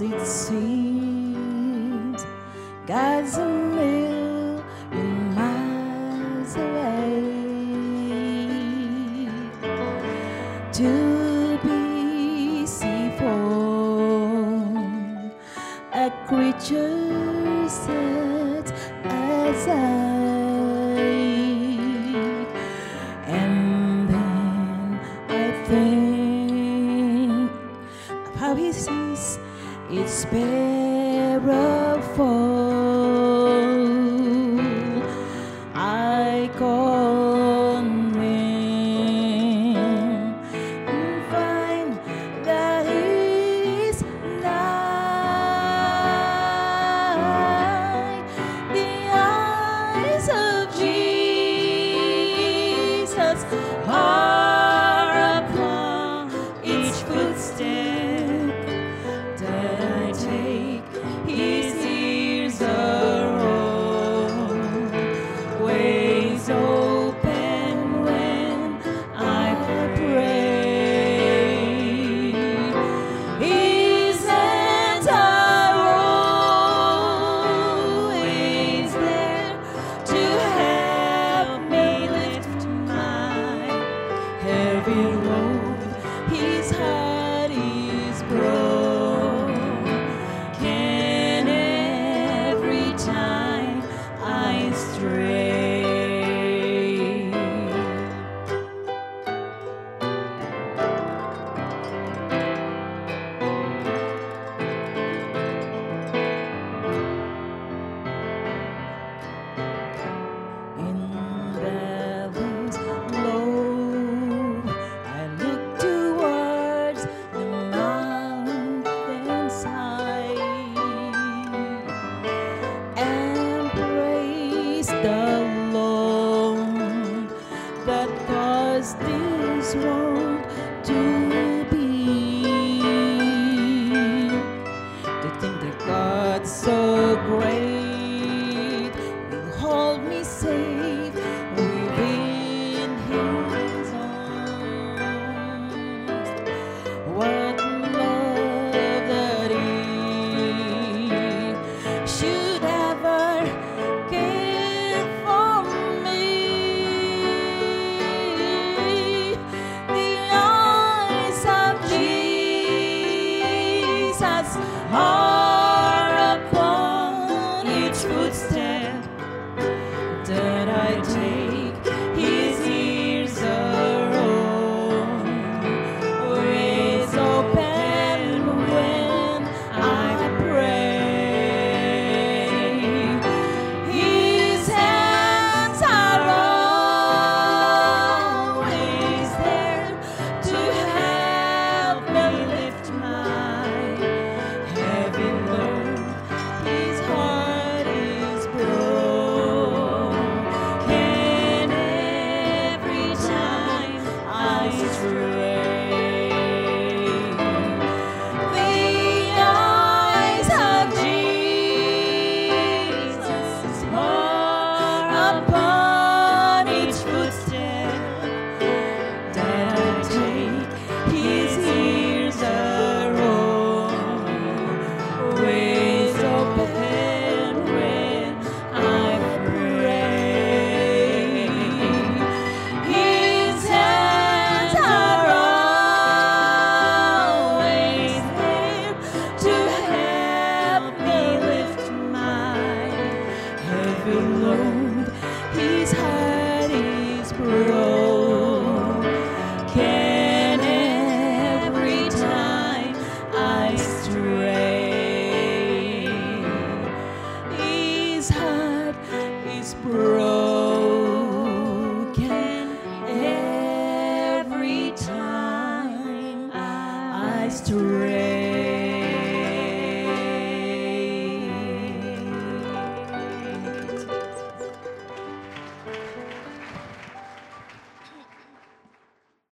it seems. God's a million miles away. To be see for a creature such as I. sparrow falls. God so great, will hold me safe within His arms. What love that He should ever care for me. The eyes of Jesus. Oh.